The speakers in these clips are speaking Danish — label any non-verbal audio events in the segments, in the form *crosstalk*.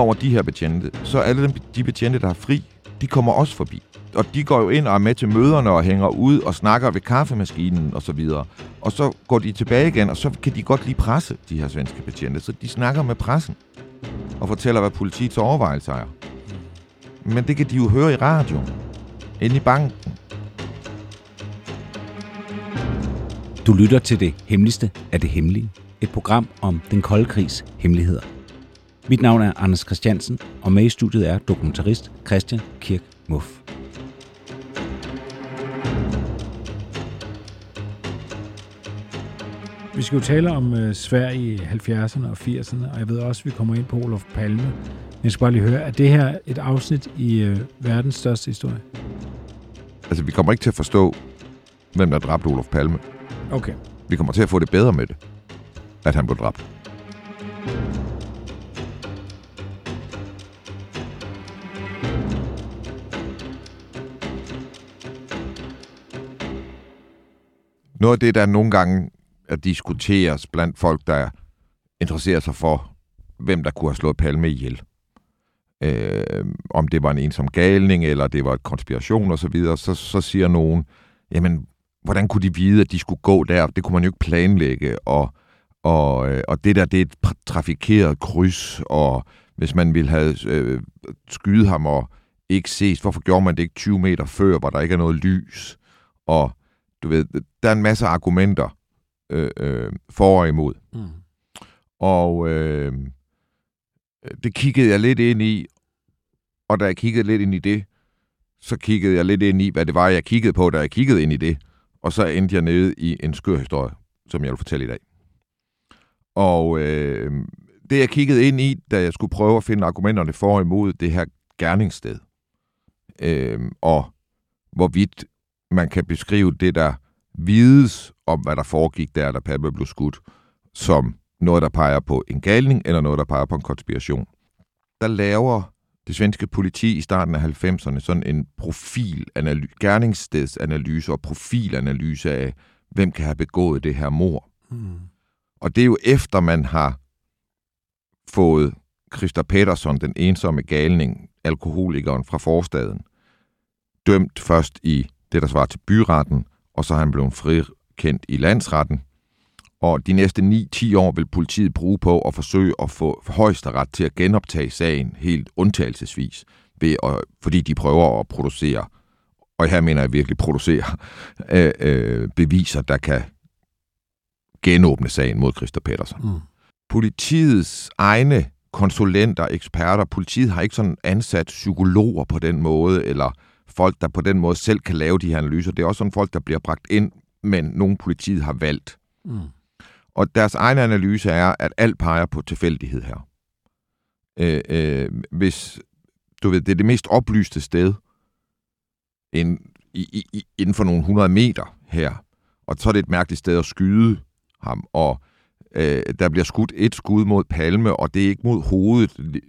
Udover de her betjente, så er alle de betjente, der har fri, de kommer også forbi. Og de går jo ind og er med til møderne og hænger ud og snakker ved kaffemaskinen og så videre. Og så går de tilbage igen, og så kan de godt lige presse, de her svenske betjente. Så de snakker med pressen og fortæller, hvad politiets overvejelser er. Men det kan de jo høre i radioen. Inde i banken. Du lytter til det hemmeligste af det hemmelige. Et program om den kolde krigs hemmeligheder. Mit navn er Anders Christiansen, og med i studiet er dokumentarist Christian Kirk Muff. Vi skal jo tale om uh, Sverige i 70'erne og 80'erne, og jeg ved også, at vi kommer ind på Olof Palme. Men jeg skal bare lige høre, er det her et afsnit i uh, verdens største historie? Altså, vi kommer ikke til at forstå, hvem der dræbte Olof Palme. Okay. Vi kommer til at få det bedre med det, at han blev dræbt. Noget af det, der nogle gange diskuteres blandt folk, der interesserer sig for, hvem der kunne have slået Palme ihjel. Øh, om det var en ensom galning, eller det var et konspiration osv., så, så, så siger nogen, jamen, hvordan kunne de vide, at de skulle gå der? Det kunne man jo ikke planlægge, og, og, øh, og det der, det er et trafikeret kryds, og hvis man ville have øh, skyde ham og ikke ses, hvorfor gjorde man det ikke 20 meter før, hvor der ikke er noget lys? Og du ved, der er en masse argumenter øh, øh, for og imod. Mm. Og øh, det kiggede jeg lidt ind i, og da jeg kiggede lidt ind i det, så kiggede jeg lidt ind i, hvad det var, jeg kiggede på, da jeg kiggede ind i det. Og så endte jeg nede i en skør historie, som jeg vil fortælle i dag. Og øh, det, jeg kiggede ind i, da jeg skulle prøve at finde argumenterne for og imod det her gerningssted, øh, og hvorvidt man kan beskrive det, der vides om, hvad der foregik der, da Palme blev skudt, som noget, der peger på en galning, eller noget, der peger på en konspiration. Der laver det svenske politi i starten af 90'erne sådan en profilanalyse, gerningsstedsanalyse og profilanalyse af, hvem kan have begået det her mor. Mm. Og det er jo efter, man har fået Christa Peterson, den ensomme galning, alkoholikeren fra forstaden, dømt først i det, der svarer til byretten, og så er han blevet frikendt i landsretten. Og de næste 9-10 år vil politiet bruge på at forsøge at få højesteret til at genoptage sagen helt undtagelsesvis, ved at, fordi de prøver at producere, og her mener jeg virkelig producere, *laughs* øh, øh, beviser, der kan genåbne sagen mod Christa Petersen. Mm. Politiets egne konsulenter, eksperter, politiet har ikke sådan ansat psykologer på den måde, eller folk, der på den måde selv kan lave de her analyser. Det er også sådan folk, der bliver bragt ind, men nogle politiet har valgt. Mm. Og deres egen analyse er, at alt peger på tilfældighed her. Øh, øh, hvis du ved, det er det mest oplyste sted ind, i, i, inden for nogle hundrede meter her, og så er det et mærkeligt sted at skyde ham, og øh, der bliver skudt et skud mod Palme, og det er ikke mod hovedet.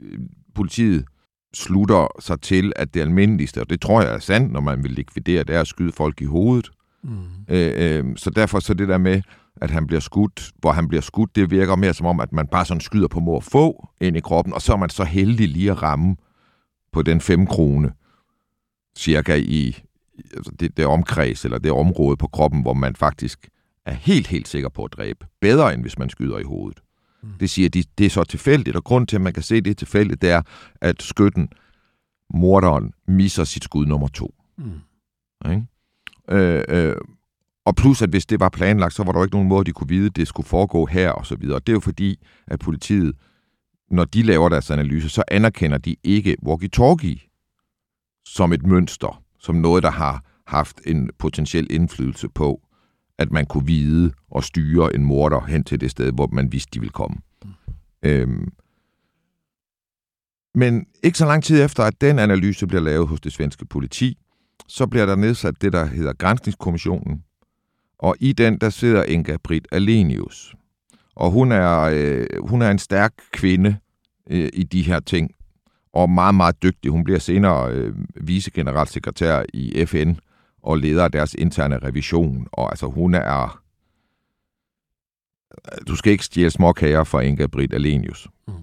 Politiet slutter sig til, at det almindeligste, og det tror jeg er sandt, når man vil likvidere, det er at skyde folk i hovedet. Mm. Øh, øh, så derfor så det der med, at han bliver skudt, hvor han bliver skudt, det virker mere som om, at man bare sådan skyder på mor få ind i kroppen, og så er man så heldig lige at ramme på den fem krone, cirka i altså det, det omkreds, eller det område på kroppen, hvor man faktisk er helt, helt sikker på at dræbe. Bedre, end hvis man skyder i hovedet. Mm. Det siger, de, det er så tilfældigt, og grund til, at man kan se, at det er tilfældigt, det er, at skytten, morderen, misser sit skud nummer to. Mm. Okay? Øh, øh, og plus, at hvis det var planlagt, så var der ikke nogen måde, de kunne vide, at det skulle foregå her og så videre. Det er jo fordi, at politiet, når de laver deres analyse, så anerkender de ikke walkie-talkie som et mønster, som noget, der har haft en potentiel indflydelse på, at man kunne vide og styre en morder hen til det sted, hvor man vidste, de ville komme. Øhm, men ikke så lang tid efter, at den analyse bliver lavet hos det svenske politi, så bliver der nedsat det, der hedder Grænsningskommissionen. Og i den, der sidder Inga Britt Alenius. Og hun er, øh, hun er en stærk kvinde øh, i de her ting, og meget, meget dygtig. Hun bliver senere øh, vicegeneralsekretær i FN og leder deres interne revision. Og altså, hun er... Du skal ikke stjæle småkager fra Inga Britt Alenius. Mm.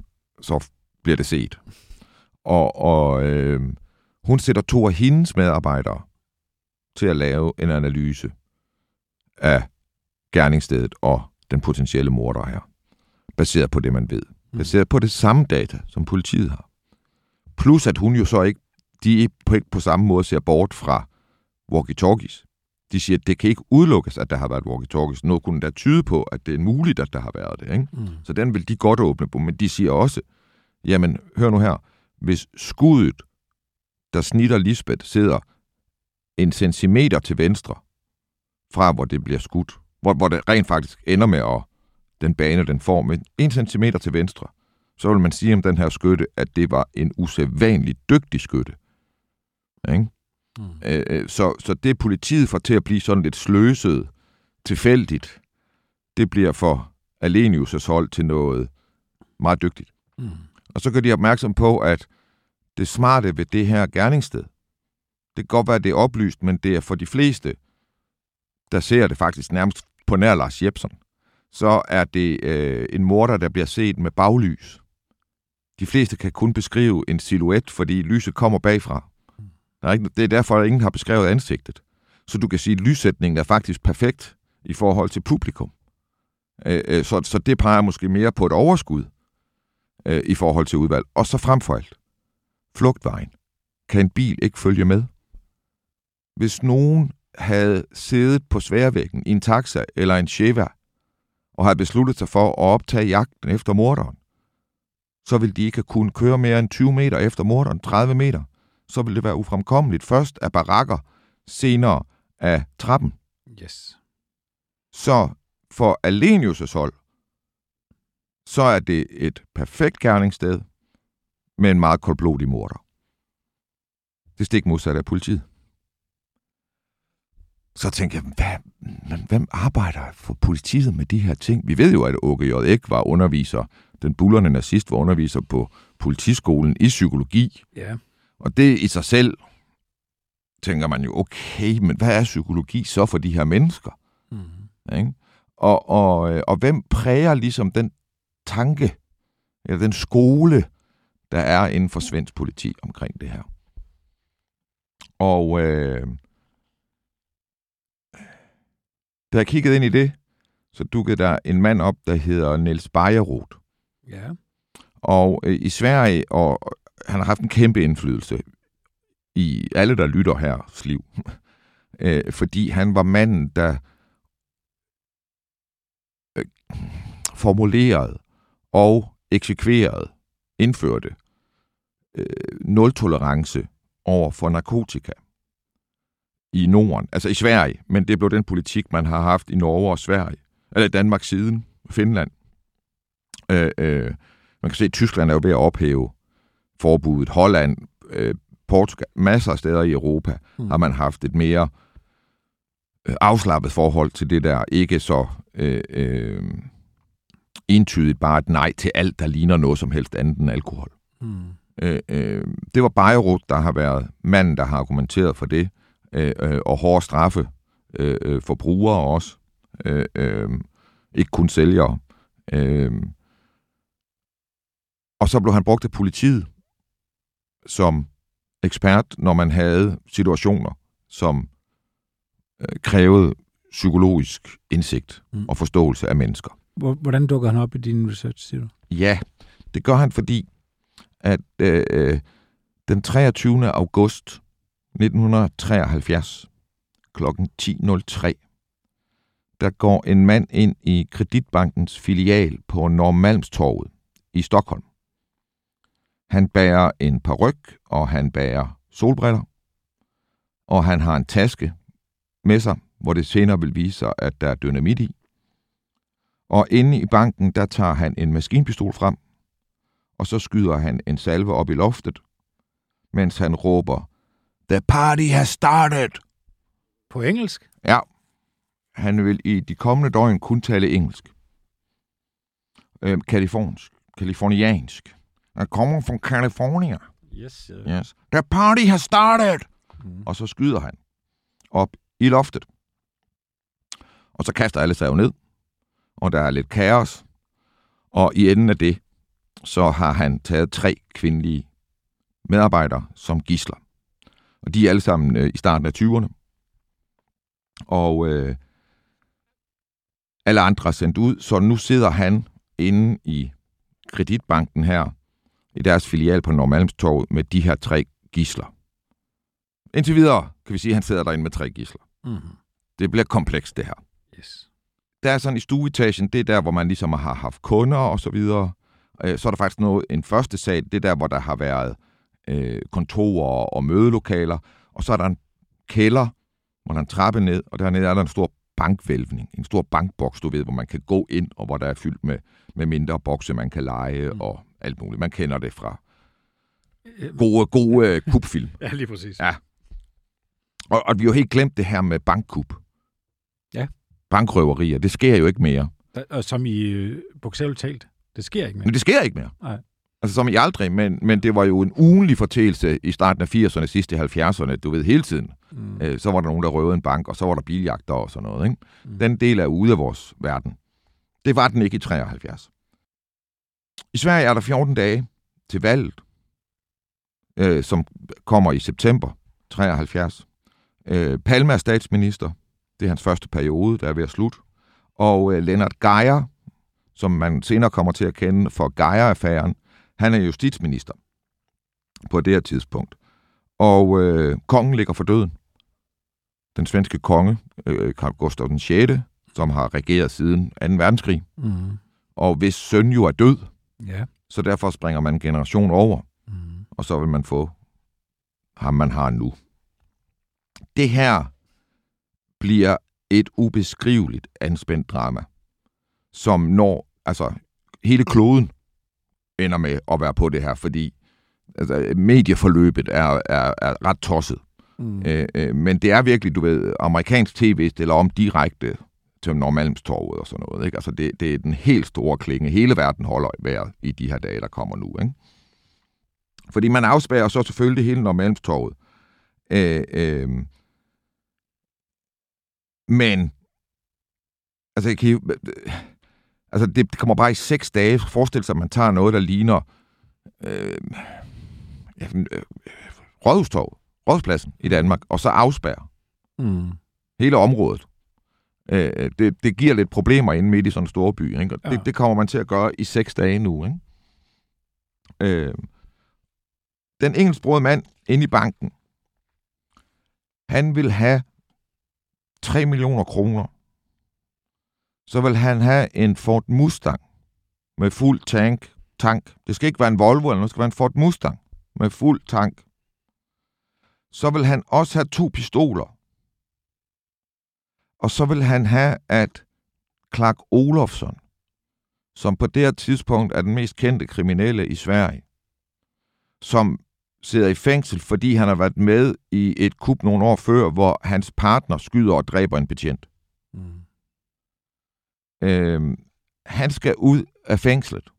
Så bliver det set. Og, og øh, hun sætter to af hendes medarbejdere til at lave en analyse af gerningsstedet og den potentielle morder her. Baseret på det, man ved. Mm. Baseret på det samme data, som politiet har. Plus at hun jo så ikke, de ikke på, på samme måde ser bort fra walkie-talkies. De siger, at det kan ikke udelukkes, at der har været walkie-talkies. Noget kunne da tyde på, at det er muligt, at der har været det. Ikke? Mm. Så den vil de godt åbne på. Men de siger også, jamen, hør nu her, hvis skuddet, der snitter Lisbeth, sidder en centimeter til venstre fra, hvor det bliver skudt, hvor, hvor det rent faktisk ender med at den bane, den får, med en centimeter til venstre, så vil man sige om den her skytte, at det var en usædvanligt dygtig skytte. Ikke? Mm. Øh, øh, så, så det politiet får til at blive sådan lidt sløset, tilfældigt, det bliver for Alenius' hold til noget meget dygtigt. Mm. Og så kan de opmærksom på, at det smarte ved det her gerningssted, det kan godt være, at det er oplyst, men det er for de fleste, der ser det faktisk nærmest på nær Lars Jebsen, så er det øh, en morder, der bliver set med baglys. De fleste kan kun beskrive en silhuet, fordi lyset kommer bagfra. Der er ikke, det er derfor, at ingen har beskrevet ansigtet. Så du kan sige, at lyssætningen er faktisk perfekt i forhold til publikum. Øh, så, så det peger måske mere på et overskud øh, i forhold til udvalg. Og så frem for alt, flugtvejen. Kan en bil ikke følge med? Hvis nogen havde siddet på sværvæggen i en taxa eller en Cheva og havde besluttet sig for at optage jagten efter morderen, så ville de ikke kunne køre mere end 20 meter efter morderen, 30 meter. Så ville det være ufremkommeligt. Først af barakker, senere af trappen. Yes. Så for Alenius' hold, så er det et perfekt gerningssted med en meget koldblodig morder. Det stik modsat af politiet. Så tænkte jeg, hvad, men hvem arbejder for politiet med de her ting? Vi ved jo, at Åke J. Ek var underviser, den bullerne nazist var underviser på politiskolen i psykologi. Ja. Og det i sig selv, tænker man jo, okay, men hvad er psykologi så for de her mennesker? Mm. Ikke? Og, og, og hvem præger ligesom den tanke, eller den skole, der er inden for svensk politi omkring det her? Og øh, da jeg kiggede ind i det, så dukkede der en mand op, der hedder Niels Bejerot. Ja. Og øh, i Sverige, og han har haft en kæmpe indflydelse i alle, der lytter her liv. *laughs* øh, fordi han var manden, der øh, formulerede og eksekverede, indførte øh, nul-tolerance over for narkotika i Norden, altså i Sverige, men det blev den politik, man har haft i Norge og Sverige, eller Danmark siden, Finland. Øh, øh, man kan se, at Tyskland er jo ved at ophæve forbuddet. Holland, øh, Portugal, masser af steder i Europa mm. har man haft et mere øh, afslappet forhold til det der, ikke så øh, øh, entydigt bare et nej til alt, der ligner noget som helst andet end alkohol. Mm. Øh, øh, det var Beirut, der har været manden, der har argumenteret for det øh, øh, og hårde straffe øh, øh, for brugere også. Øh, øh, ikke kun sælgere. Øh, og så blev han brugt af politiet som ekspert, når man havde situationer, som øh, krævede psykologisk indsigt mm. og forståelse af mennesker. Hvordan dukker han op i din research, siger du? Ja, det gør han, fordi at øh, øh den 23. august 1973 kl. 10.03, der går en mand ind i Kreditbankens filial på Normalmstorvet i Stockholm. Han bærer en paryk, og han bærer solbriller, og han har en taske med sig, hvor det senere vil vise sig, at der er dynamit i. Og inde i banken, der tager han en maskinpistol frem, og så skyder han en salve op i loftet, mens han råber, The party has started! På engelsk? Ja, han vil i de kommende døgn kun tale engelsk. Øh, kalifornisk. Kaliforniansk. Han kommer fra California. Yes. Uh, Yes. The party has started! Mm. Og så skyder han op i loftet. Og så kaster alle sig jo ned. Og der er lidt kaos. Og i enden af det, så har han taget tre kvindelige medarbejdere som gisler. Og de er alle sammen øh, i starten af 20'erne. Og øh, alle andre er sendt ud, så nu sidder han inde i kreditbanken her, i deres filial på Normalmstorvet, med de her tre gisler. Indtil videre kan vi sige, at han sidder derinde med tre gisler. mm-hmm. Det bliver komplekst, det her. Yes. Der er sådan i stueetagen, det er der, hvor man ligesom har haft kunder og så videre. Øh, Så er der faktisk noget, en første sal, det er der, hvor der har været øh, kontorer og mødelokaler. Og så er der en kælder, hvor der er en trappe ned, og dernede er der en stor bankvælvning. En stor bankboks, du ved, hvor man kan gå ind, og hvor der er fyldt med, med mindre bokse, man kan lege mm. og alt muligt. Man kender det fra gode, gode øh, kubfilm. *laughs* Ja, lige præcis. Ja. Og, og vi har jo helt glemt det her med bankkup. Ja. Bankrøverier, det sker jo ikke mere. Og som i øh, bogstaveligt talt, det sker ikke mere. Men det sker ikke mere. Nej. Altså som i aldrig, men, men det var jo en ugenlig fortælelse i starten af 80'erne, sidste i 70'erne, du ved, hele tiden. Mm. Øh, så var der nogen, der røvede en bank, og så var der biljagter og sådan noget. Ikke? Mm. Den del er ude af vores verden. Det var den ikke i 73. I Sverige er der 14 dage til valget, øh, som kommer i september 73. Øh, Palme er statsminister. Det er hans første periode, der er ved at slutte. Og øh, Lennart Geier, som man senere kommer til at kende for Geier-affæren, han er justitsminister på det her tidspunkt. Og øh, kongen ligger for døden. Den svenske konge, øh, Karl Gustav den 6., som har regeret siden 2. verdenskrig, Mm. og hvis søn jo er død, Ja. så derfor springer man en generation over, Mm. og så vil man få ham, man har nu. Det her bliver et ubeskriveligt anspændt drama, som når, altså hele kloden ender med at være på det her, fordi altså, medieforløbet er, er, er ret tosset. Mm. Øh, øh, men det er virkelig, du ved, amerikansk tv stiller om direkte til Normalmstorvet og sådan noget. Ikke? Altså det, det er den helt store klinge. Hele verden holder vejret i de her dage, der kommer nu. Ikke? Fordi man afspærrer så selvfølgelig hele Normalmstorvet. Øh, øh, men altså, kan I, altså det kommer bare i seks dage. Forestil sig, at man tager noget, der ligner øh, ja, øh, Rådhustorvet, Rådhuspladsen i Danmark, og så afspærrer Mm. hele området. Øh, det, det giver lidt problemer inde midt i sådan en stor by. Ikke? Og Ja. det, det kommer man til at gøre i seks dage nu. Ikke? Øh, den engelsksprogede mand inde i banken, han vil have 3 millioner kroner. Så vil han have en Ford Mustang med fuld tank. tank. Det skal ikke være en Volvo eller noget, det skal være en Ford Mustang med fuld tank. Så vil han også have to pistoler. Og så vil han have, at Clark Olofsson, som på det her tidspunkt er den mest kendte kriminelle i Sverige, som sidder i fængsel, fordi han har været med i et kup nogle år før, hvor hans partner skyder og dræber en betjent. Øh, han skal ud af fængslet.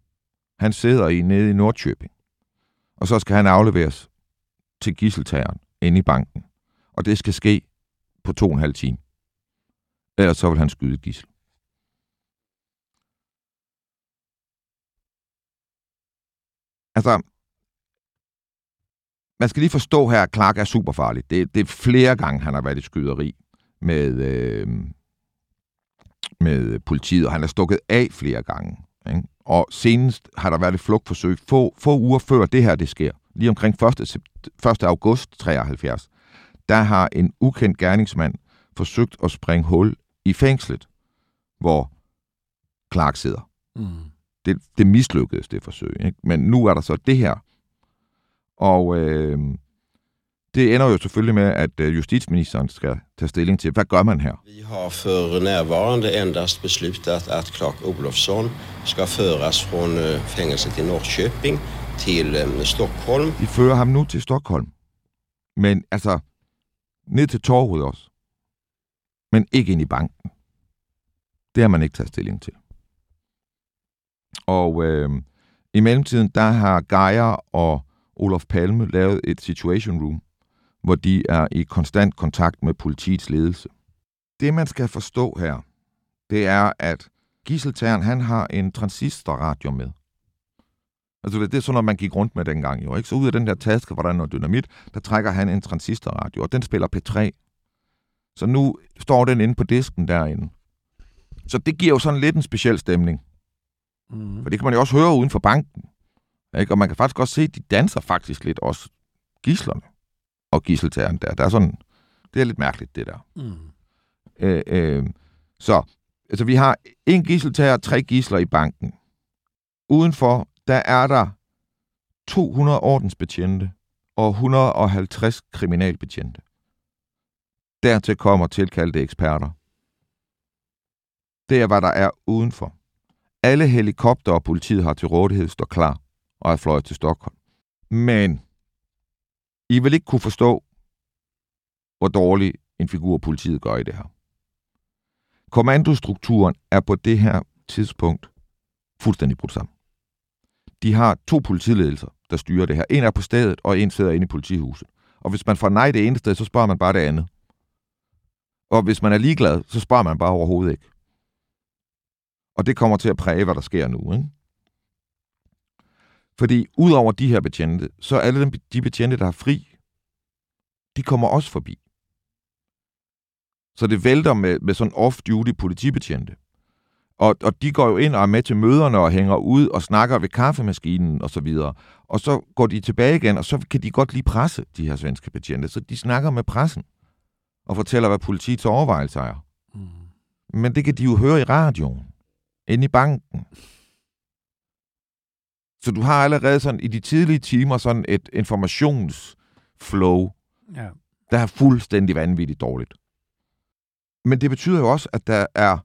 Han sidder i nede i Nordkøbing. Og så skal han afleveres til gisseltageren inde i banken. Og det skal ske på to og en halv time. Ellers så vil han skyde gissel. Altså, man skal lige forstå her, at Clark er super farlig. Det, det er flere gange, han har været i skyderi med, øh, med politiet, og han er stukket af flere gange. Ikke? Og senest har der været et flugtforsøg få, få uger før det her det sker. Lige omkring 1. sept- 1. august 73. Der har en ukendt gerningsmand forsøgt at springe hul i fængslet, hvor Clark sidder. Mm. Det, det mislykkedes, det forsøg. Ikke? Men nu er der så det her. Og øh, det ender jo selvfølgelig med, at øh, justitsministeren skal tage stilling til, hvad gør man her? Vi har for närvarande endast beslutat at Clark Olofsson skal føres fra øh, fængelset i Norrköping til øh, Stockholm. De fører ham nu til Stockholm. Men altså, ned til torvet også. Men ikke ind i banken. Det har man ikke taget stilling til. Og øh, i mellemtiden, der har Geier og Olof Palme lavet et situation room, hvor de er i konstant kontakt med politiets ledelse. Det, man skal forstå her, det er, at Gisseltæren, han har en transistorradio med. Altså, det er sådan noget, man gik rundt med dengang, jo, ikke? Så ud af den der taske, hvor der er noget dynamit, der trækker han en transistorradio, og den spiller P3. Så nu står den inde på disken derinde. Så det giver jo sådan lidt en speciel stemning. Mm. For det kan man jo også høre uden for banken. Ikke? Og man kan faktisk også se, at de danser faktisk lidt også gislerne og gisseltageren der. Der er sådan, det er lidt mærkeligt, det der. Mm. Øh, øh, så altså, vi har en gisseltager og tre gisler i banken. Udenfor, der er der 200 ordensbetjente og 150 kriminalbetjente. Dertil kommer tilkaldte eksperter. Det er, hvad der er udenfor. Alle helikopter og politiet har til rådighed står klar og er fløjet til Stockholm. Men i vil ikke kunne forstå, hvor dårlig en figur politiet gør i det her. Kommandostrukturen er på det her tidspunkt fuldstændig brudt sammen. De har to politiledelser, der styrer det her. En er på stedet, og en sidder inde i politihuset. Og hvis man får nej det ene sted, så spørger man bare det andet. Og hvis man er ligeglad, så spørger man bare overhovedet ikke. Og det kommer til at præge, hvad der sker nu. Ikke? Fordi udover de her betjente, så er alle de betjente, der er fri, de kommer også forbi. Så det vælter med, med sådan off-duty politibetjente. Og, og de går jo ind og er med til møderne og hænger ud og snakker ved kaffemaskinen og så videre. Og så går de tilbage igen, og så kan de godt lige presse, de her svenske betjente. Så de snakker med pressen og fortæller, hvad politiets overvejelser er. Mm. Men det kan de jo høre i radioen, inde i banken. Så du har allerede sådan i de tidlige timer sådan et informationsflow, ja. der er fuldstændig vanvittigt dårligt. Men det betyder jo også, at der er,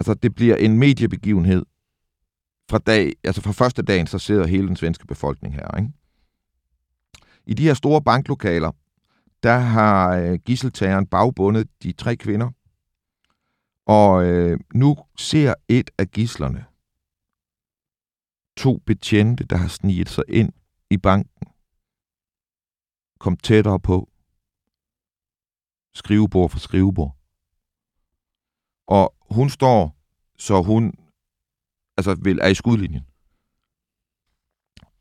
altså det bliver en mediebegivenhed fra dag, altså fra første dagen, så sidder hele den svenske befolkning her, ikke? I de her store banklokaler, der har øh, gisseltageren bagbundet de tre kvinder, og øh, nu ser et af gislerne to betjente, der har sniget sig ind i banken. Kom tættere på. Skrivebord for skrivebord. Og hun står, så hun altså vil, er i skudlinjen.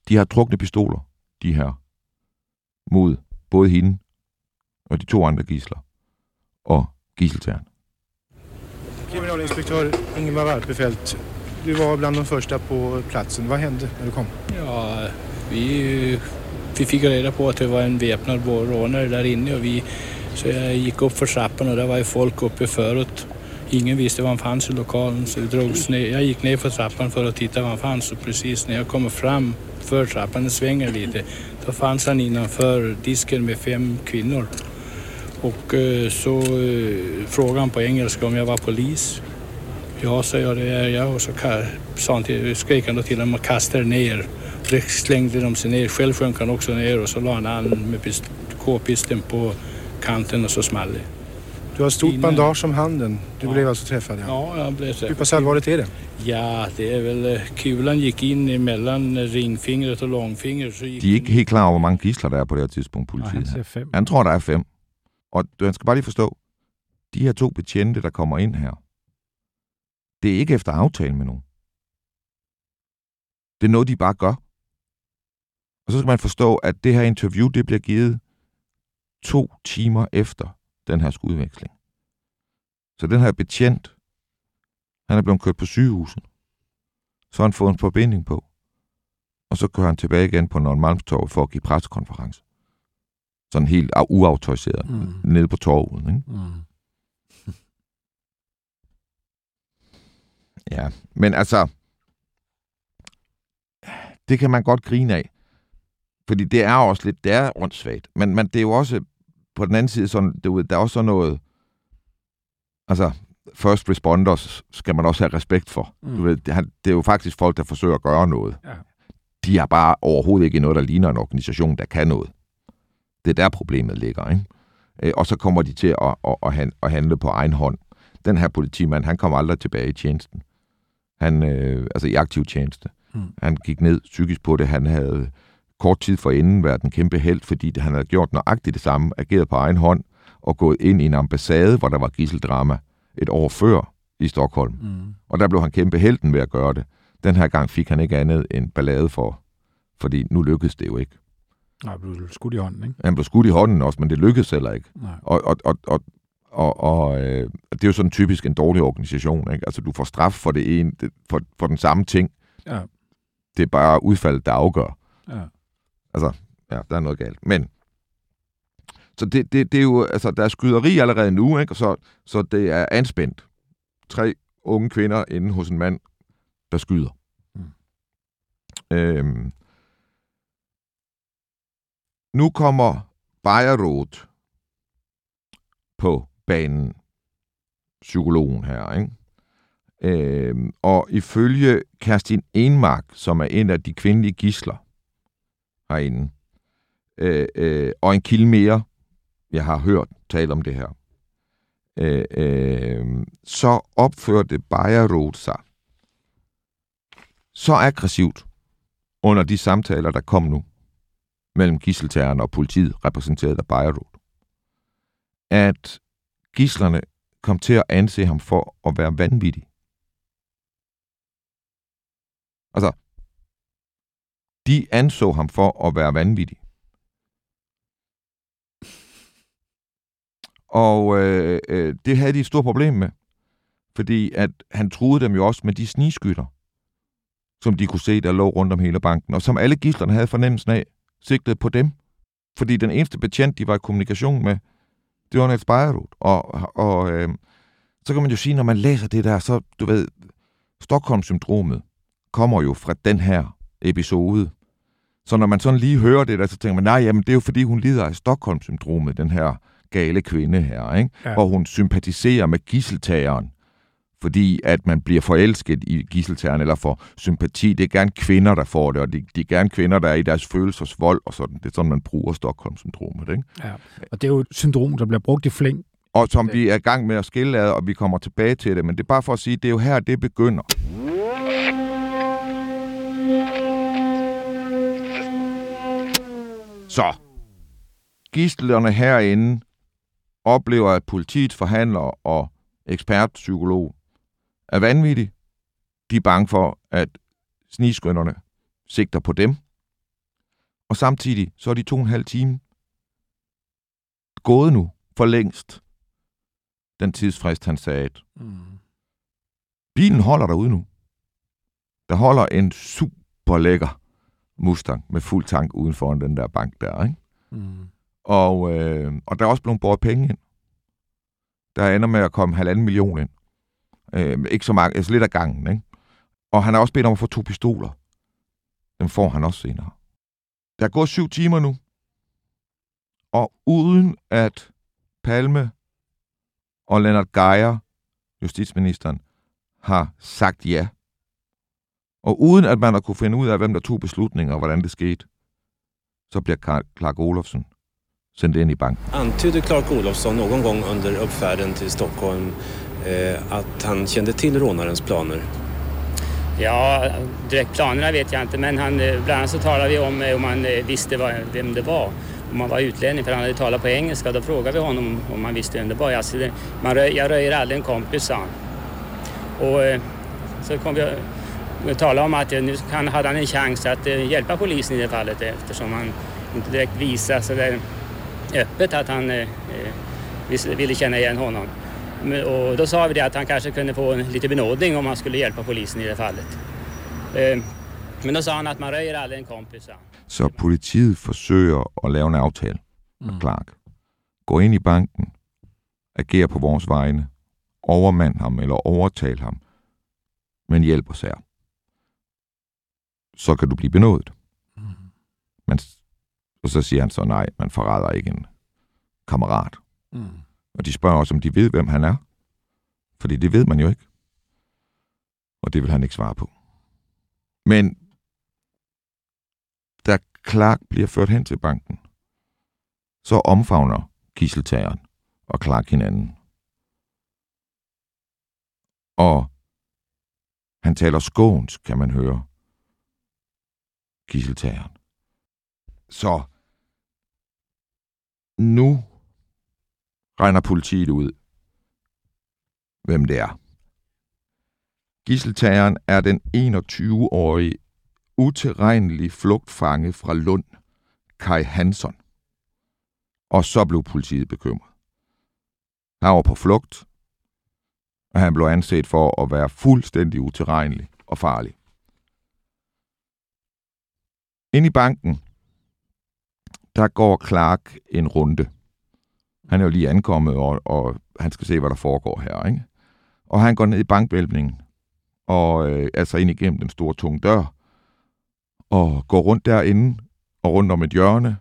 De har trukne pistoler, de her, mod både hende og de to andre gisler og gisseltageren. Kriminalinspektør Ingemar Warpefelt, du var bland de första på platsen. Vad hände när du kom? Ja, vi, vi fick reda på att det var en väpnad rånare där inne och vi, så jag gick upp för trappan och där var ju folk uppe förut. Ingen visste var han fanns i lokalen så drogs ner. jag gick ner för trappan för att titta var han fanns och precis när jag kommer fram för trappan, den svänger lite, då fanns han innanför disken med fem kvinnor. Och eh, så eh, frågade han på engelska om jag var polis. Ja, sa jag, det är jag. Och så sa han till, skrek han då till dem och kastade ner. Det slängde de sig ner. Själv sjönk han också ner och så la han an med k-pisten på kanten och så small det. Du har stort bandage om handen. Du ja. blev alltså träffad? Ja, ja jag blev träffad. Hur pass allvarligt är det? Ja, det är väl... Eh, kulan gick in mellan ringfingret och långfingret. Så gick De er ikke helt klar over, hvor mange gisler der er på det her tidspunkt, politiet. Nej, han siger fem. Han tror, der er fem. Og du skal bare lige forstå, de her to betjente, der kommer ind her, det er ikke efter aftale med nogen. Det er noget, de bare gør. Og så skal man forstå, at det her interview, det bliver givet to timer efter den her skudveksling. Så den her betjent, han er blevet kørt på sygehuset. Så har han fået en forbinding på. Og så kører han tilbage igen på Nørre for at give pressekonference sådan helt uautoriseret mm. nede på torvet. Ikke? Mm. Ja, men altså, det kan man godt grine af. Fordi det er også lidt, det er åndssvagt. Men, men det er jo også, på den anden side, sådan, det, der er også sådan noget, altså, first responders skal man også have respekt for. Mm. Du ved, det, det er jo faktisk folk, der forsøger at gøre noget. Ja. De er bare overhovedet ikke noget, der ligner en organisation, der kan noget. Det er der problemet ligger, ikke? Øh, og så kommer de til at, at, at handle på egen hånd. Den her politimand, han kommer aldrig tilbage i tjenesten. Han, øh, altså i aktiv tjeneste. Mm. Han gik ned psykisk på det. Han havde kort tid forinden været en kæmpe held, fordi han havde gjort nøjagtigt det samme, ageret på egen hånd og gået ind i en ambassade, hvor der var gisseldrama et år før i Stockholm. Mm. Og der blev han kæmpe helten ved at gøre det. Den her gang fik han ikke andet end ballade for, fordi nu lykkedes det jo ikke. Nej, han blev skudt i hånden, ikke? Han blev skudt i hånden også, men det lykkedes heller ikke. Nej. Og, og, og, og, og, og øh, det er jo sådan typisk en dårlig organisation, ikke? Altså, du får straf for det ene, for, for den samme ting. Ja. Det er bare udfaldet, der afgør. Ja. Altså, ja, der er noget galt. Men, så det, det, det er jo, altså, der er skyderi allerede nu, ikke? Så, så det er anspændt. Tre unge kvinder inde hos en mand, der skyder. Mm. Øhm, nu kommer Bayerroth på banen, psykologen her, ikke? Øhm, og ifølge Kerstin Enmark, som er en af de kvindelige gisler herinde, øh, øh, og en kilde mere, jeg har hørt tale om det her, øh, øh, så opførte Bayerroth sig så aggressivt under de samtaler, der kom nu, mellem gisseltagerne og politiet, repræsenteret af Bayerroth, at gislerne kom til at anse ham for at være vanvittig. Altså, de anså ham for at være vanvittig. Og øh, øh, det havde de et stort problem med. Fordi at han truede dem jo også med de snigskytter, som de kunne se, der lå rundt om hele banken, og som alle gislerne havde fornemmelsen af, sigtet på dem. Fordi den eneste betjent, de var i kommunikation med, det var Niels Bejerud. Og, og øh, så kan man jo sige, når man læser det der, så du ved, Stockholm-syndromet kommer jo fra den her episode. Så når man sådan lige hører det der, så tænker man, nej, jamen det er jo fordi, hun lider af Stockholm-syndromet, den her gale kvinde her, ikke? Ja. hvor hun sympatiserer med gisseltageren, fordi at man bliver forelsket i gisseltageren eller får sympati. Det er gerne kvinder, der får det, og de, de er gerne kvinder, der er i deres følelsesvold og sådan. Det er sådan, man bruger Stockholm-syndromet. Ikke? Ja. Og det er jo et syndrom, der bliver brugt i flæng. Og som vi er i gang med at skille ad, og vi kommer tilbage til det. Men det er bare for at sige, det er jo her, det begynder. Så, gistlerne herinde oplever, at politiets forhandler og ekspertpsykolog er vanvittig. De er bange for, at snigskynderne sigter på dem. Og samtidig så er de to og en halv time gået nu for længst. Den tidsfrist, han sagde. Mm. Bilen holder derude nu. Der holder en super lækker Mustang med fuld tank uden for den der bank der, ikke? Mm. Og, øh, og der er også blevet båret penge ind. Der ender med at komme halvanden million ind. Øh, ikke så meget, altså lidt af gangen, ikke? Og han har også bedt om at få to pistoler. Dem får han også senere. Der er gået syv timer nu. Og uden at Palme og Lennart Geier, justitsministeren, har sagt ja, og uden at man har kunne finde ud af, hvem der tog beslutninger og hvordan det skete, så bliver Clark Olofsson sendt ind i banken. Antydde Clark Olofsson någon gång under uppfärden till Stockholm Eh, att han kände till rånarens planer? Ja, direkt planerna vet jag inte, men han, eh, bland annat så talade vi om eh, om han visste vad, vem det var. Om han var utlänning, för han hade talat på engelska. Då frågade vi honom om han visste vem det var. Alltså, man rö, jag röjer aldrig en kompis, sa han. Och så kom vi att tala om att nu kan, hade han en chans att hjälpa polisen i det fallet eftersom han inte direkt visade så där öppet att han eh, ville känna igen honom. Och då sa vi det att han kanske kunde få lite benådning om han skulle hjälpa polisen i det fallet. Eh, men då sa han att man röjer aldrig en kompis. Så politiet forsøger at lave en aftale med mm. Clark. Gå ind i banken, agere på vores vegne, overmand ham eller overtale ham, men hjælp os her. Så kan du blive benådet. Mm. Men Og så siger han så, nej, man forræder ikke en kammerat. Mm. Og de spørger også, om de ved, hvem han er. Fordi det ved man jo ikke. Og det vil han ikke svare på. Men da Clark bliver ført hen til banken, så omfavner kisseltageren og Clark hinanden. Og han taler skånsk, kan man høre. Kisseltageren. Så nu regner politiet ud, hvem det er. Gisseltageren er den 21-årige utilregnelige flugtfange fra Lund, Kai Hansson. Og så blev politiet bekymret. Han var på flugt, og han blev anset for at være fuldstændig utilregnelig og farlig. Ind i banken, der går Clark en runde. Han er jo lige ankommet, og, og han skal se, hvad der foregår her. Ikke? Og han går ned i bankvælpningen, og øh, altså ind igennem den store tunge dør, og går rundt derinde, og rundt om et hjørne,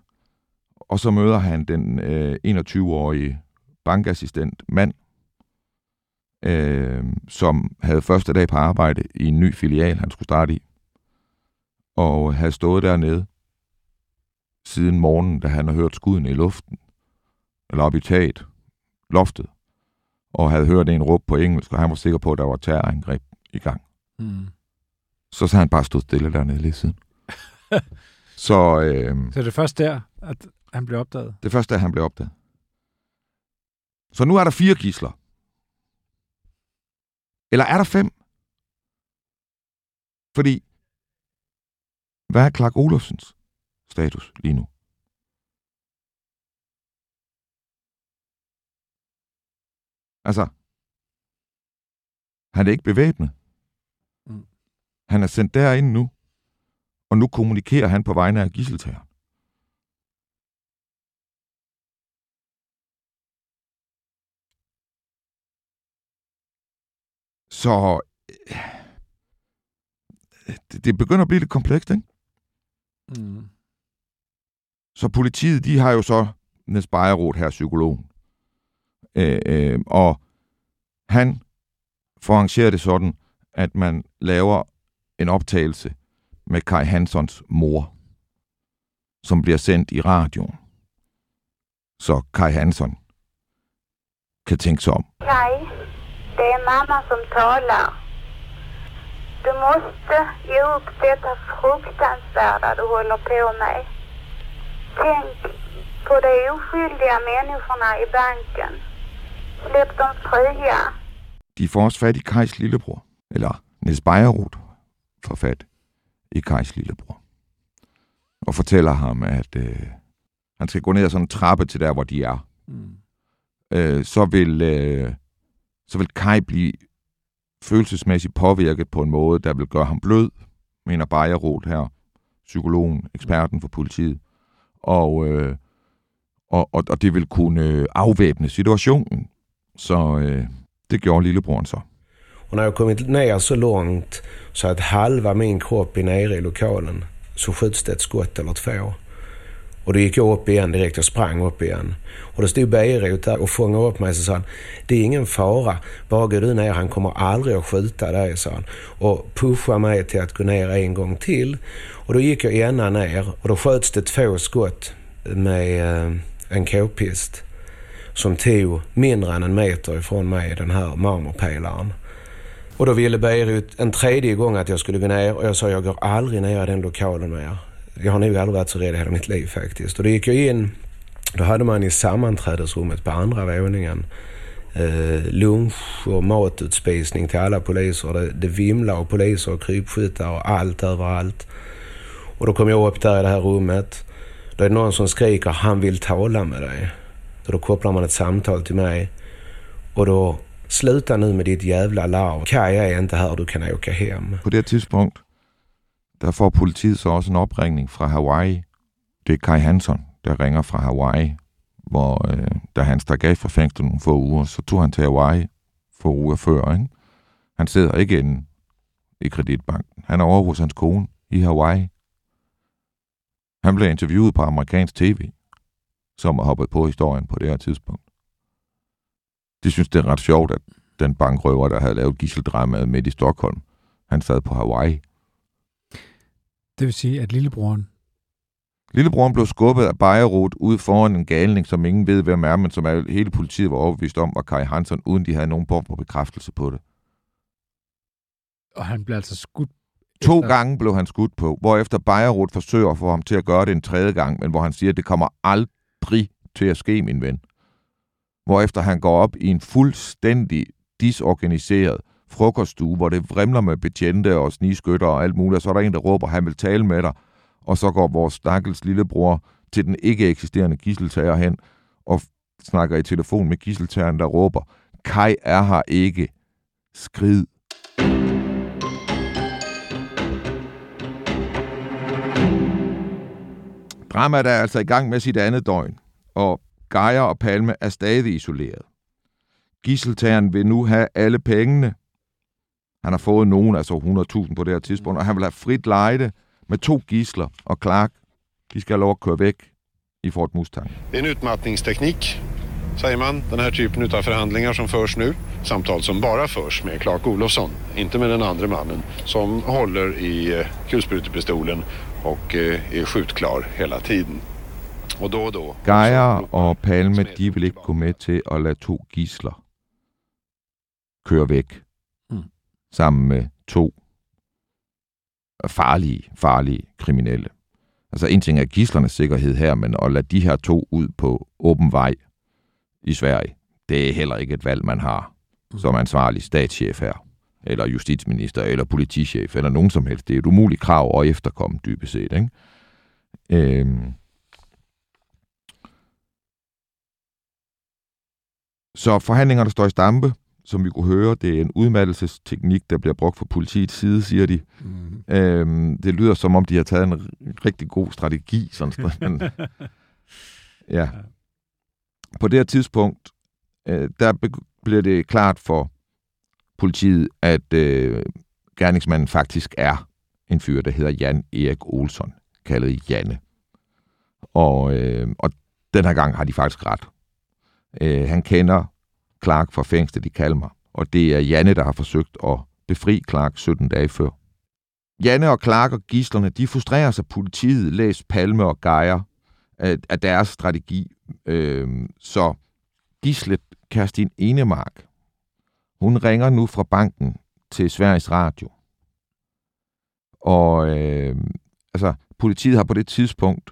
og så møder han den øh, 21-årige bankassistent mand, øh, som havde første dag på arbejde i en ny filial, han skulle starte i, og havde stået dernede siden morgenen, da han havde hørt skuddene i luften, eller op i taget, loftet, og havde hørt en råb på engelsk, og han var sikker på, at der var terrorangreb i gang. Mm. Så så han bare stået stille dernede lige siden. *laughs* så, øh, Så det er først der, at han blev opdaget? det første, da han blev opdaget. Så nu er der fire gisler. Eller er der fem? Fordi, hvad er Clark Olofsens status lige nu? Altså, han er ikke bevæbnet. Mm. Han er sendt derind nu, og nu kommunikerer han på vegne af gisseltageren. Så øh, det, det begynder at blive lidt komplekst, ikke? Mm. Så politiet, de har jo så Niels Bejerot her, psykologen. Øh, øh, og han får arrangeret det sådan, at man laver en optagelse med Kai Hansons mor, som bliver sendt i radioen. Så Kai Hanson kan tænke sig om. Kai, det er mamma som taler. Du måste ge upp detta fruktansvärda du håller på med. Tänk på de oskyldiga människorna i banken. Släpp dem fria. De får også fat i Kajs lillebror, eller Niels Bejerot får fat i Kajs lillebror. Og fortæller ham, at øh, han skal gå ned ad sådan en trappe til der, hvor de er. Mm. øh, så vil øh, så vil Kai blive følelsesmæssigt påvirket på en måde, der vil gøre ham blød, mener Bejerot her, psykologen, eksperten for politiet. Og, øh, og, og, og det vil kunne afvæbne situationen. Så øh, det gjorde lillebroren så. Och när jag kommit ner så långt så att halva min kropp är nere i lokalen så skjuts det ett skott eller två. Och då gick jag upp igen direkt, jag sprang upp igen. Och då stod Beirut där och fångade upp mig så sa han, det är ingen fara, bara gå du ner, han kommer aldrig att skjuta dig, sa han. Och pusha mig till att gå ner en gång till. Och då gick jag ena ner och då sköts det två skott med eh, en k-pist som tog mindre än en meter ifrån mig, den här marmorpelaren. Och då ville Beirut en tredje gång att jag skulle gå ner och jag sa jag går aldrig ner i den lokalen mer. Jag har nog aldrig varit så rädd i hela mitt liv faktiskt. Och då gick jag in, då hade man i sammanträdesrummet på andra våningen eh, lunch och matutspisning till alla poliser. Det, det vimlar av poliser och krypskyttar och allt överallt. Och då kom jag upp där i det här rummet. Då är det någon som skriker han vill tala med dig. Så då kopplar man ett samtal till mig. Och då sluta nu med ditt jävla larv. Kaja är inte här, du kan åka hem. På det tidspunkt, der får politiet så også en opringning fra Hawaii. Det er Kai Hansen, der ringer fra Hawaii, hvor øh, da han stak af fra fængslet nogle få uger, så tog han til Hawaii få uger før. Ikke? Han sidder ikke inde i kreditbanken. Han er over hos hans kone i Hawaii. Han blev interviewet på amerikansk tv, som har hoppet på historien på det her tidspunkt. De synes, det er ret sjovt, at den bankrøver, der havde lavet gisseldramaet midt i Stockholm, han sad på Hawaii. Det vil sige, at lillebroren... Lillebroren blev skubbet af Bejerot ud foran en galning, som ingen ved, hvem er, men som hele politiet var overbevist om, var Kai Hansen, uden de havde nogen form for bekræftelse på det. Og han blev altså skudt To efter... gange blev han skudt på, hvorefter Bejerot forsøger at få ham til at gøre det en tredje gang, men hvor han siger, at det kommer aldrig til at ske, min ven. Hvorefter han går op i en fuldstændig disorganiseret frokoststue, hvor det vrimler med betjente og sniskytter og alt muligt, og så er der en, der råber, han vil tale med dig, og så går vores stakkels lillebror til den ikke eksisterende gisseltager hen og snakker i telefon med gisseltageren, der råber, Kai er her ikke. Skrid. Dramaet er altså i gang med sit andet døgn, og Gejer og Palme er stadig isoleret. Gisseltageren vil nu have alle pengene. Han har fået nogen, altså 100.000 på det her tidspunkt, og han vil have frit lejde med to gisler og Clark. De skal have lov at køre væk i Fort Mustang. Det er en utmattningsteknik, säger man, den här typen av förhandlingar som förs nu. Samtal som bara förs med Clark Olofsson, inte med den andra mannen som håller i eh, kulsprutepistolen och eh, är skjutklar hela tiden. Og då og då... Geir og Palme, de vil ikke gå med til at lade to gisler køre væk. Mm. Sammen med to farlige, farlige kriminelle. Altså en ting er gislernes sikkerhed her, men at lade de her to ud på åben vej i Sverige, det er heller ikke et valg, man har mm. som ansvarlig statschef her, eller justitsminister, eller politichef, eller nogen som helst. Det er et umuligt krav at efterkomme, dybest set. Ikke? Øhm. Så forhandlingerne står i stampe, som vi kunne høre. Det er en udmattelsesteknik, der bliver brugt fra politiets side, siger de. Mm. Øhm, det lyder som om, de har taget en rigtig god strategi. Sådan, *laughs* men, ja. På det her tidspunkt, øh, der bliver det klart for politiet, at øh, gerningsmanden faktisk er en fyr, der hedder Jan Erik Olsson, kaldet Janne. Og, øh, og den her gang har de faktisk ret. Øh, han kender Clark fra fængslet i Kalmar, og det er Janne, der har forsøgt at befri Clark 17 dage før. Janne og Clark og gislerne, de frustrerer sig politiet, læs Palme og Gejer, af, af deres strategi. Øh, så gislet Kerstin Enemark, hun ringer nu fra banken til Sveriges Radio. Og øh, altså, politiet har på det tidspunkt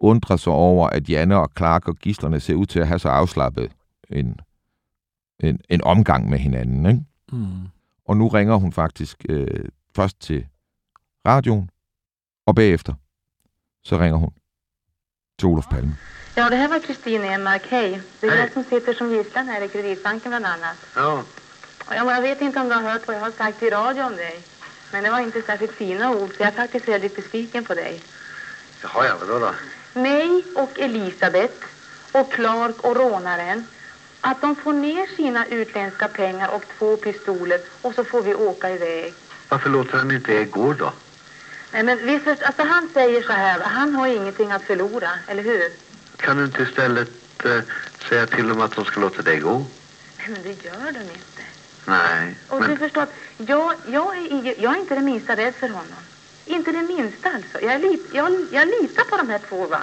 undret sig over, at Janne og Clark og gislerne ser ud til at have så afslappet en, en, en omgang med hinanden. Ikke? Mm. Og nu ringer hun faktisk øh, først til radioen, og bagefter så ringer hun till Olof Palme. Ja, det här var Kristin Enmark. Hej. Det är jag som sitter som gisslan här i Kreditbanken bland annat. Ja. Jag vet inte om du har hört vad jag har sagt i radio om dig. Men det var inte särskilt fina ord, så jag är faktiskt väldigt besviken på dig. Jaha, ja, vadå då? Mig och Elisabeth och Clark och rånaren. Att de får ner sina utländska pengar och två pistoler och så får vi åka iväg. Varför låter han inte er gå då? Nej, men vi först, alltså han säger så här, han har ingenting att förlora, eller hur? Kan du inte istället äh, säga till dem att de ska låta dig gå? Nej, men det gör de inte. Nej. Och men... du förstår, jag, jag, är, jag är inte det minsta rädd för honom. Inte det minsta alltså. Jag, lit, jag, jag litar på de här två va.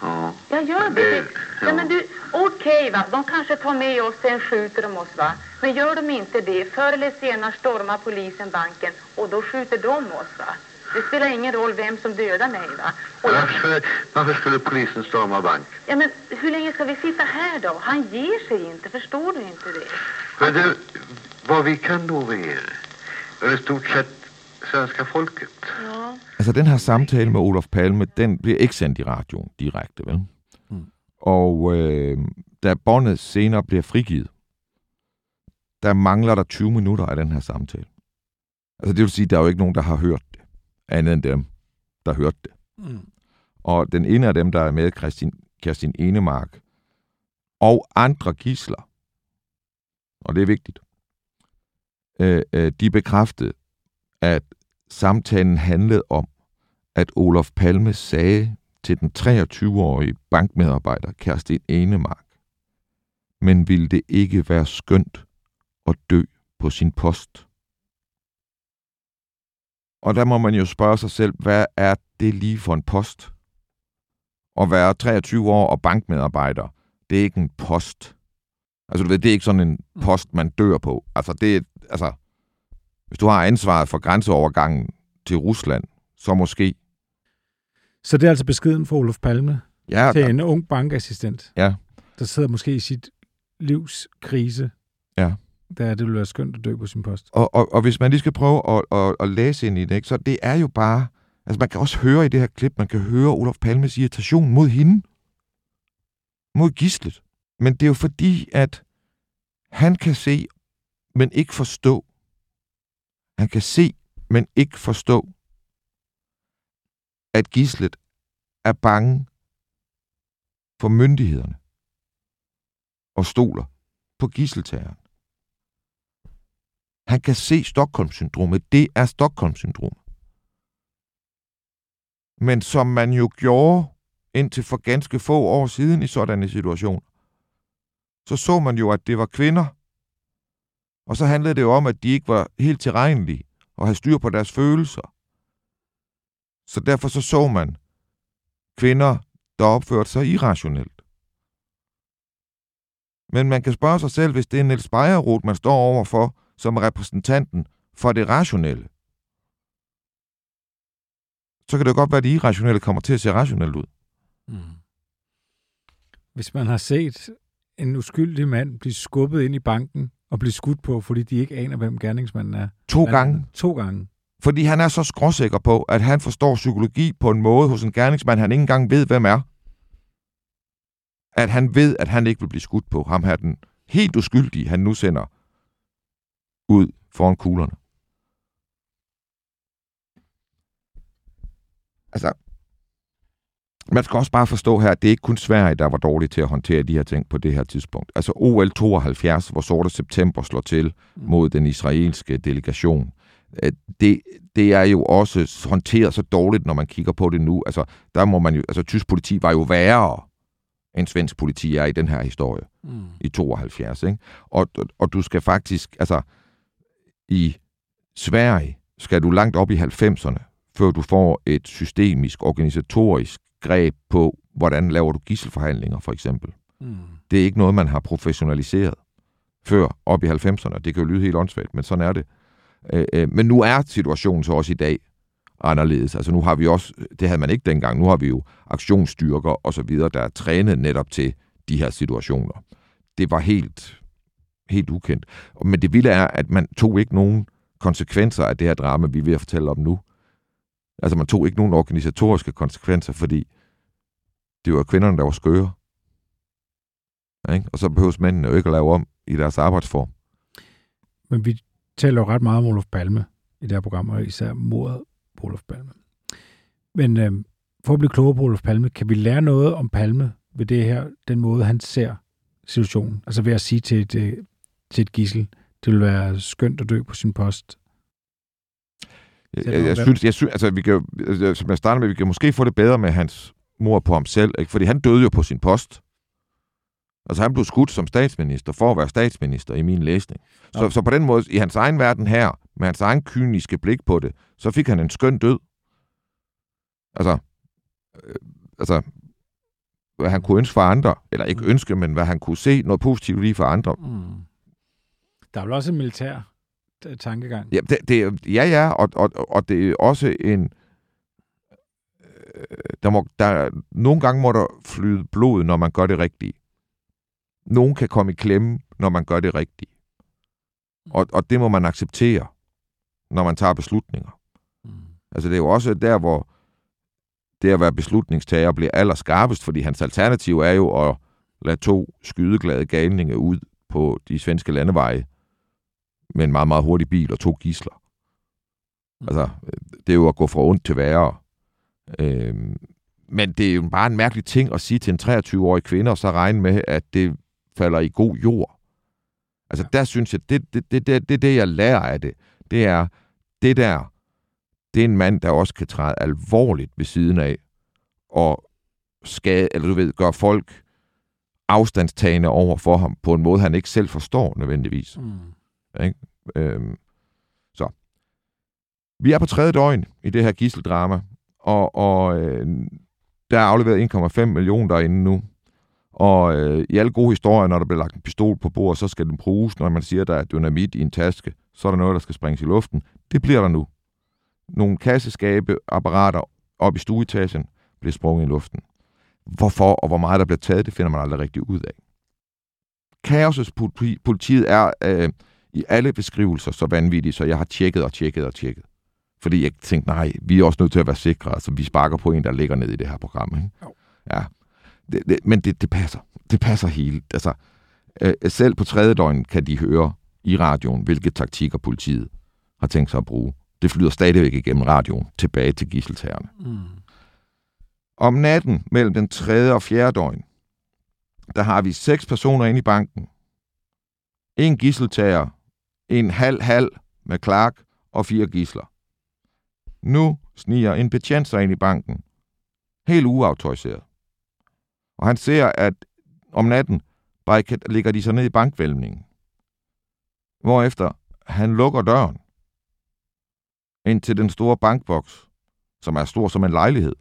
Ja. Jag gör det. det ja. men du, okej okay, va. De kanske tar med oss, sen skjuter de oss va. Men gör de inte det, förr eller senare stormar polisen banken och då skjuter de oss va. Det spelar ingen roll vem som dödar mig va. Och varför, varför skulle polisen storma bank? Ja men hur länge ska vi sitta här då? Han ger sig inte, förstår du inte det? Men du, vad vi kan lova er, är i stort sett svenska folket. Ja. Altså den her samtale med Olof Palme, den bliver ikke sendt i radioen direkte, vel? Mm. Og øh, da båndet senere bliver frigivet, der mangler der 20 minutter af den her samtale. Altså det vil sige, der er jo ikke nogen, der har hørt andet end dem, der hørte det. Mm. Og den ene af dem, der er med, Christine, Kerstin Enemark, og andre gisler, og det er vigtigt, øh, øh, de bekræftede, at samtalen handlede om, at Olof Palme sagde til den 23-årige bankmedarbejder Kerstin Enemark. Men ville det ikke være skønt at dø på sin post? Og der må man jo spørge sig selv, hvad er det lige for en post? At være 23 år og bankmedarbejder, det er ikke en post. Altså du ved, det er ikke sådan en post, man dør på. Altså det er, altså, hvis du har ansvaret for grænseovergangen til Rusland, så måske. Så det er altså beskeden for Olof Palme Ja, til der- en ung bankassistent, Ja, der sidder måske i sit livs krise, ja der det vil være skønt at dø på sin post. Og, og, og hvis man lige skal prøve at, at, at læse ind i det, ikke, så det er jo bare... Altså man kan også høre i det her klip, man kan høre Olof Palmes irritation mod hende. Mod gislet. Men det er jo fordi, at han kan se, men ikke forstå. Han kan se, men ikke forstå, at gislet er bange for myndighederne og stoler på gisseltageren. Han kan se Stockholm-syndromet. Det er Stockholm-syndromet. Men som man jo gjorde indtil for ganske få år siden i sådanne situationer, så så man jo, at det var kvinder. Og så handlede det jo om, at de ikke var helt tilregnelige og havde styr på deres følelser. Så derfor så så man kvinder, der opførte sig irrationelt. Men man kan spørge sig selv, hvis det er Niels Bejerroth, man står overfor som repræsentanten for det rationelle, så kan det godt være, at det irrationelle kommer til at se rationelt ud. Mm. Hvis man har set en uskyldig mand blive skubbet ind i banken og blive skudt på, fordi de ikke aner, hvem gerningsmanden er. To Man- gange. To gange. Fordi han er så skråsikker på, at han forstår psykologi på en måde hos en gerningsmand, han ikke engang ved, hvem er. At han ved, at han ikke vil blive skudt på. Ham her den helt uskyldige, han nu sender ud foran kuglerne. Altså, man skal også bare forstå her, at det er ikke kun Sverige, der var dårligt til at håndtere de her ting på det her tidspunkt. Altså OL 72, hvor sorte september slår til mod den israelske delegation. Øh, Det, det er jo også håndteret så dårligt, når man kigger på det nu. Altså, der må man jo, altså tysk politi var jo værre end svensk politi er i den her historie Mm. i 72. Ikke? Og, og, og du skal faktisk, altså i Sverige skal du langt op i 90'erne, før du får et systemisk, organisatorisk greb på, hvordan laver du gisselforhandlinger, for eksempel. Mm. Det er ikke noget, man har professionaliseret før op i 90'erne. Det kan jo lyde helt åndssvagt, men sådan er det. Øh, men nu er situationen så også i dag anderledes. Altså nu har vi også, det havde man ikke dengang, nu har vi jo aktionsstyrker og så videre, der er trænet netop til de her situationer. Det var helt, helt ukendt. Men det vilde er, at man tog ikke nogen konsekvenser af det her drama, vi er ved at fortælle om nu. Altså man tog ikke nogen organisatoriske konsekvenser, fordi det var kvinderne, der var skøre. Ja, Ikke? Og så behøves mændene jo ikke at lave om i deres arbejdsform. Men vi taler jo ret meget om Olof Palme i det her program, og især mordet på Olof Palme. Men øh, for at blive klogere på Olof Palme, kan vi lære noget om Palme ved det her, den måde, han ser situationen? Altså ved at sige til et, øh, til et gissel, det vil være skønt at dø på sin post. Jeg, jeg, synes, jeg synes, altså, vi kan, jo- altså, som jeg starter med, vi kan måske få det bedre med hans mor på ham selv, ikke? fordi han døde jo på sin post. Altså han blev skudt som statsminister for at være statsminister i min læsning. Så, så på den måde, i hans egen verden her, med hans egen kyniske blik på det, så fik han en skøn død. Altså, øh, altså hvad han kunne ønske for andre, eller ikke ønske, men hvad han kunne se noget positivt lige for andre. Mm. Der er vel også en militær øh, tankegang. Ja, det, det, er- ja, ja, og, og, og det er også en... øh, Der må, der, nogle gange må der flyde blod, når man gør det rigtige. Nogen kan komme i klemme, når man gør det rigtige. Og, og det må man acceptere, når man tager beslutninger. Mm. Altså det er jo også der, hvor det at være beslutningstager bliver allerskarpest, fordi hans alternativ er jo at lade to skydeglade galninge ud på de svenske landeveje med en meget, meget hurtig bil og to gisler. Altså, det er jo at gå fra ondt til værre. Øhm, men det er jo bare en mærkelig ting at sige til en 23-årig kvinde, og så regne med, at det falder i god jord. Altså, der synes jeg, det det, det, det, det, det, jeg lærer af det. Det er, det der, det er en mand, der også kan træde alvorligt ved siden af, og skade, eller du ved, gør folk afstandstagende over for ham på en måde, han ikke selv forstår nødvendigvis. Mm. Ikke? Øhm, så. Vi er på tredje døgn i det her gisseldrama, og, og øh, der er afleveret 1,5 millioner derinde nu. Og øh, i alle gode historier, når der bliver lagt en pistol på bordet, så skal den bruges. Når man siger, at der er dynamit i en taske, så er der noget, der skal springes i luften. Det bliver der nu. Nogle kasseskabe, apparater op i stueetagen bliver sprunget i luften. Hvorfor og hvor meget der bliver taget, det finder man aldrig rigtig ud af. Kaosets politiet er øh, i alle beskrivelser så vanvittige, så jeg har tjekket og tjekket og tjekket. Fordi jeg tænkte, nej, vi er også nødt til at være sikre. Altså, vi sparker på en, der ligger ned i det her program. Ikke? Ja. Det, det, men det, det passer. Det passer helt. Altså, øh, selv på tredje døgn kan de høre i radioen, hvilke taktikker politiet har tænkt sig at bruge. Det flyder stadigvæk igennem radioen tilbage til gisseltagerne. Mm. Om natten mellem den tredje og fjerde døgn, der har vi seks personer inde i banken. En gisseltager, en halv-halv med Clark og fire gisler. Nu sniger en betjent sig ind i banken. Helt uautoriseret. Og han ser, at om natten ligger de sig ned i bankvælvningen. Hvorefter han lukker døren ind til den store bankboks, som er stor som en lejlighed.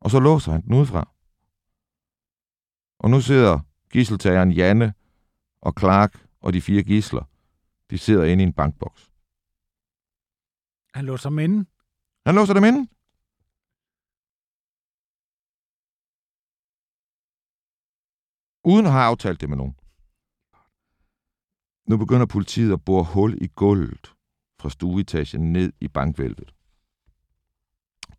Og så låser han den udefra. Og nu sidder gisseltageren Janne og Clark og de fire gisler. De sidder inde i en bankboks. Han låser dem inde. Han låser dem inde. Uden at have aftalt det med nogen. Nu begynder politiet at bore hul i gulvet fra stueetagen ned i bankvælvet.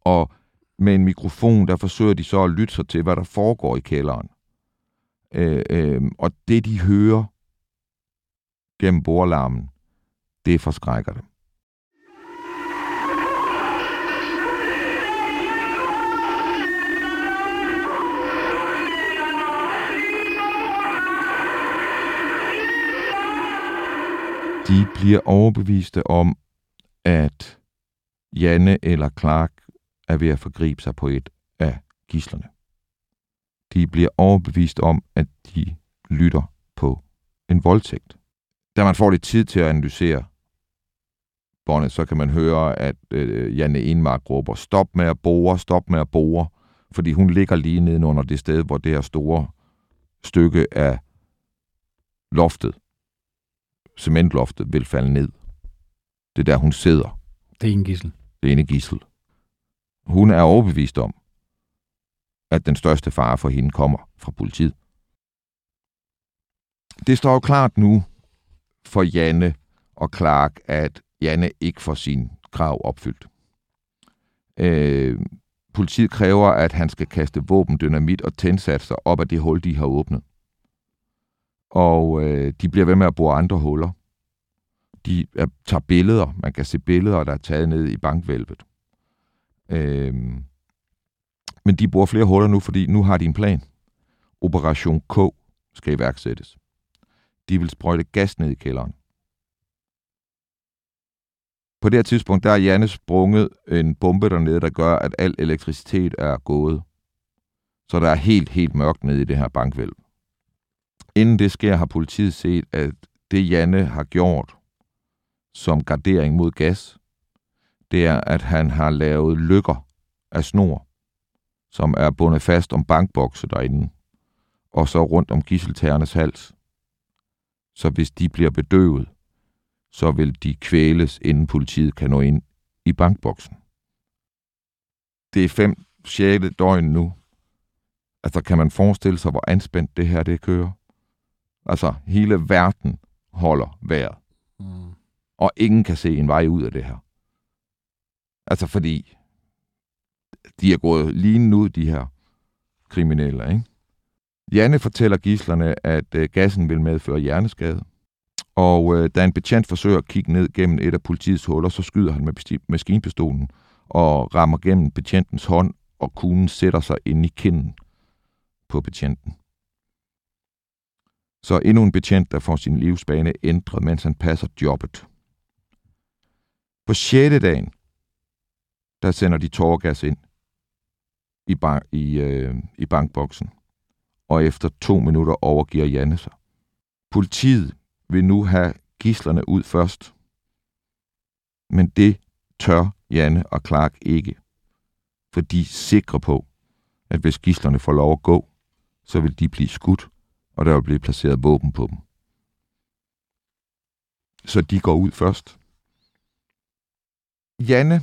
Og med en mikrofon, der forsøger de så at lytte sig til, hvad der foregår i kælderen. Øh, øh, og det, de hører gennem borlarmen, det forskrækker dem. De bliver overbeviste om, at Janne eller Clark er ved at forgribe sig på et af gislerne. De bliver overbevist om, at de lytter på en voldtægt. Da man får lidt tid til at analysere båndet, så kan man høre, at øh, Janne Enmark råber, stop med at bore, stop med at bore, fordi hun ligger lige nedenunder det sted, hvor det her store stykke af loftet, cementloftet, vil falde ned. Det er der, hun sidder. Det er en gissel. Det er en gissel. Hun er overbevist om, at den største fare for hende kommer fra politiet. Det står jo klart nu for Janne og Clark, at Janne ikke får sin krav opfyldt. Øh, politiet kræver, at han skal kaste våben, dynamit og tændsatser op af det hul, de har åbnet. Og øh, de bliver ved med at bore andre huller. De er, tager billeder. Man kan se billeder, der er taget ned i bankvælvet. Øh, men de bruger flere huller nu, fordi nu har de en plan. Operation K skal iværksættes. De vil sprøjte gas ned i kælderen. På det her tidspunkt, der er Janne sprunget en bombe dernede, der gør, at al elektricitet er gået. Så der er helt, helt mørkt nede i det her bankvælv. Inden det sker, har politiet set, at det Janne har gjort som gardering mod gas, det er, at han har lavet lykker af snor, som er bundet fast om bankbokse derinde, og så rundt om gisseltagernes hals. Så hvis de bliver bedøvet, så vil de kvæles, inden politiet kan nå ind i bankboksen. Det er fem, sjette døgn nu. Altså, kan man forestille sig, hvor anspændt det her det kører? Altså, hele verden holder vejret. Mm. Og ingen kan se en vej ud af det her. Altså, fordi de er gået lige nu, de her kriminelle, ikke? Janne fortæller gislerne, at øh, gassen vil medføre hjerneskade. Og øh, da en betjent forsøger at kigge ned gennem et af politiets huller, så skyder han med maskinpistolen og rammer gennem betjentens hånd, og kuglen sætter sig ind i kinden på betjenten. Så endnu en betjent, der får sin livsbane ændret, mens han passer jobbet. På sjette dagen, der sender de tårgas ind. i, bank, i, øh, i bankboksen, og efter to minutter overgiver Janne sig. Politiet vil nu have gislerne ud først, men det tør Janne og Clark ikke, for de er sikre på, at hvis gislerne får lov at gå, så vil de blive skudt, og der vil blive placeret våben på dem. Så de går ud først. Janne,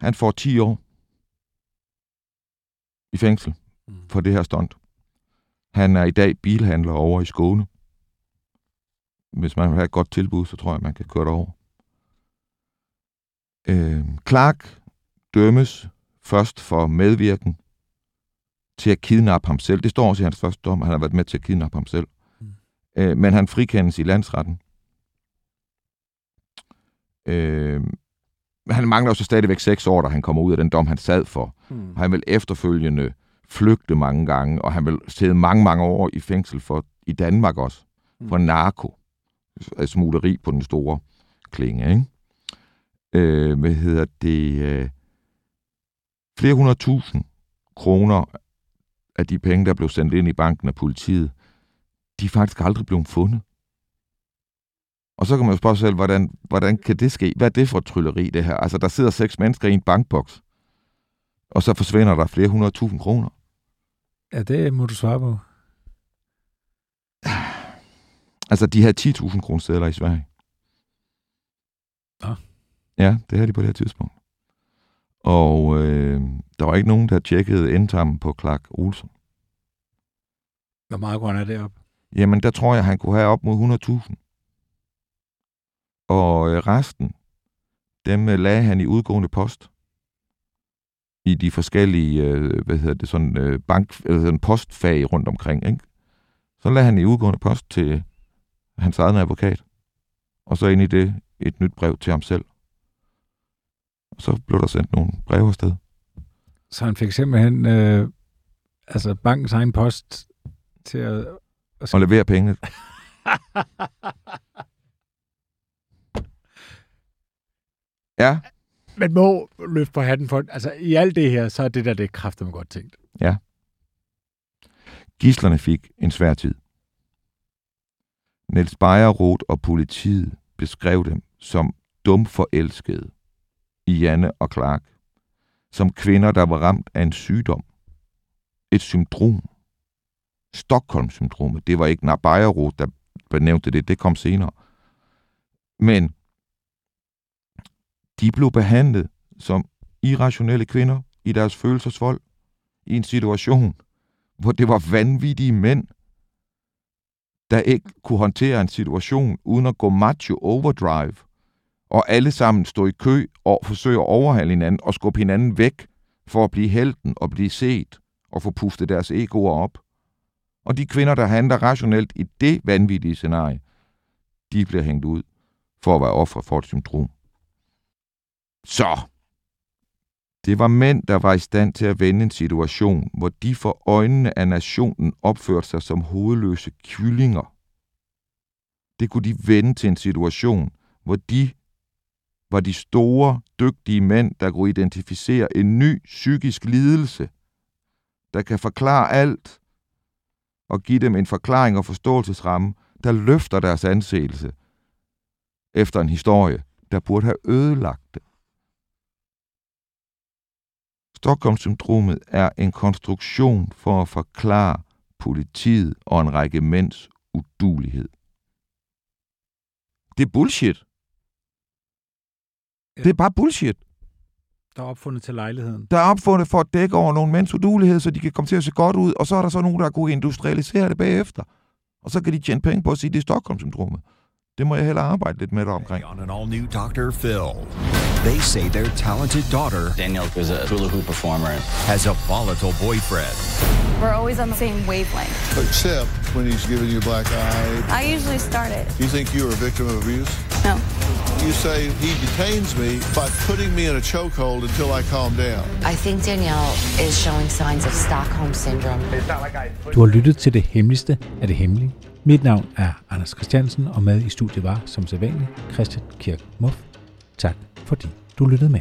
han får 10 år i fængsel for det her stunt. Han er i dag bilhandler over i Skåne. Hvis man vil have et godt tilbud, så tror jeg, man kan køre derover. Øh, Clark dømmes først for medvirken til at kidnappe ham selv. Det står også i hans første dom, at han har været med til at kidnappe ham selv. Mm. Øh, men han frikendes i landsretten. Øh, han mangler jo så stadigvæk seks år, da han kommer ud af den dom, han sad for. Mm. Han vil efterfølgende flygte mange gange, og han vil sidde mange, mange år i fængsel for i Danmark også, mm. for narko, smugleri på den store klinge, ikke? Øh, hvad hedder det? Øh, flere hundrede tusind kroner af de penge, der blev sendt ind i banken af politiet, de er faktisk aldrig blevet fundet. Og så kan man jo spørge sig selv, hvordan, hvordan kan det ske? Hvad er det for et trylleri, det her? Altså, der sidder seks mennesker i en bankboks, og så forsvinder der flere hundrede tusind kroner. Ja, det må du svare på. *sighs* Altså, de havde 10.000 kroner steder i Sverige. Ja. Ja, det havde de på det her tidspunkt. Og øh, der var ikke nogen, der tjekkede endtarmen på Clark Olsen. Hvor meget går han er deroppe? Jamen, der tror jeg, han kunne have op mod 100.000. Og øh, resten, dem øh, lagde han i udgående post. I de forskellige, øh, hvad hedder det, sådan øh, bank, eller sådan postfag rundt omkring, ikke? Så lagde han i udgående post til hans egen advokat. Og så ind i det et nyt brev til ham selv. Og så blev der sendt nogle breve afsted. Så han fik simpelthen øh, altså bankens egen post til at... at og levere pengene. *laughs* ja. Man må løfte på hatten for... Altså, i alt det her, så er det der, det kræfter godt tænkt. Ja. Gislerne fik en svær tid. Niels Bejerroth og politiet beskrev dem som dumforelskede i Janne og Clark. Som kvinder, der var ramt af en sygdom. Et syndrom. Stockholm-syndromet. Det var ikke Bejerroth, der benævnte det. Det kom senere. Men de blev behandlet som irrationelle kvinder i deres følelsesvold i en situation, hvor det var vanvittige mænd, der ikke kunne håndtere en situation uden at gå macho overdrive, og alle sammen stå i kø og forsøge at overhale hinanden og skubbe hinanden væk for at blive helten og blive set og få pustet deres egoer op. Og de kvinder, der handler rationelt i det vanvittige scenarie, de bliver hængt ud for at være ofre for et syndrom. Så, det var mænd, der var i stand til at vende en situation, hvor de for øjnene af nationen opførte sig som hovedløse kyllinger. Det kunne de vende til en situation, hvor de var de store, dygtige mænd, der kunne identificere en ny psykisk lidelse, der kan forklare alt og give dem en forklaring og forståelsesramme, der løfter deres anseelse efter en historie, der burde have ødelagt det. Stockholm-syndromet er en konstruktion for at forklare politiet og en række mænds udulighed. Det er bullshit. Ja. Det er bare bullshit. Der er opfundet til lejligheden. Der er opfundet for at dække over nogle mænds udulighed, så de kan komme til at se godt ud, og så er der så nogen, der kunne industrialisere det bagefter. Og så kan de tjene penge på at sige, at det er Stockholm-syndromet. Det må jeg heller arbejde lidt med omkring. On an all-new Dr. Phil. They say their talented daughter, Danielle, is a hula hoop performer, has a volatile boyfriend. We're always on the same wavelength. Except when he's giving you a black eye. I usually start it. You think you are a victim of abuse? No. You say he detains me by putting me in a chokehold until I calm down. I think Danielle is showing signs of Stockholm syndrome. Du har lyttet til det hemmeligste af det hemmelige. Mit navn er Anders Christiansen, og med i studiet var, som sædvanligt, Christian Kirk Muff. Tak fordi du lyttede med.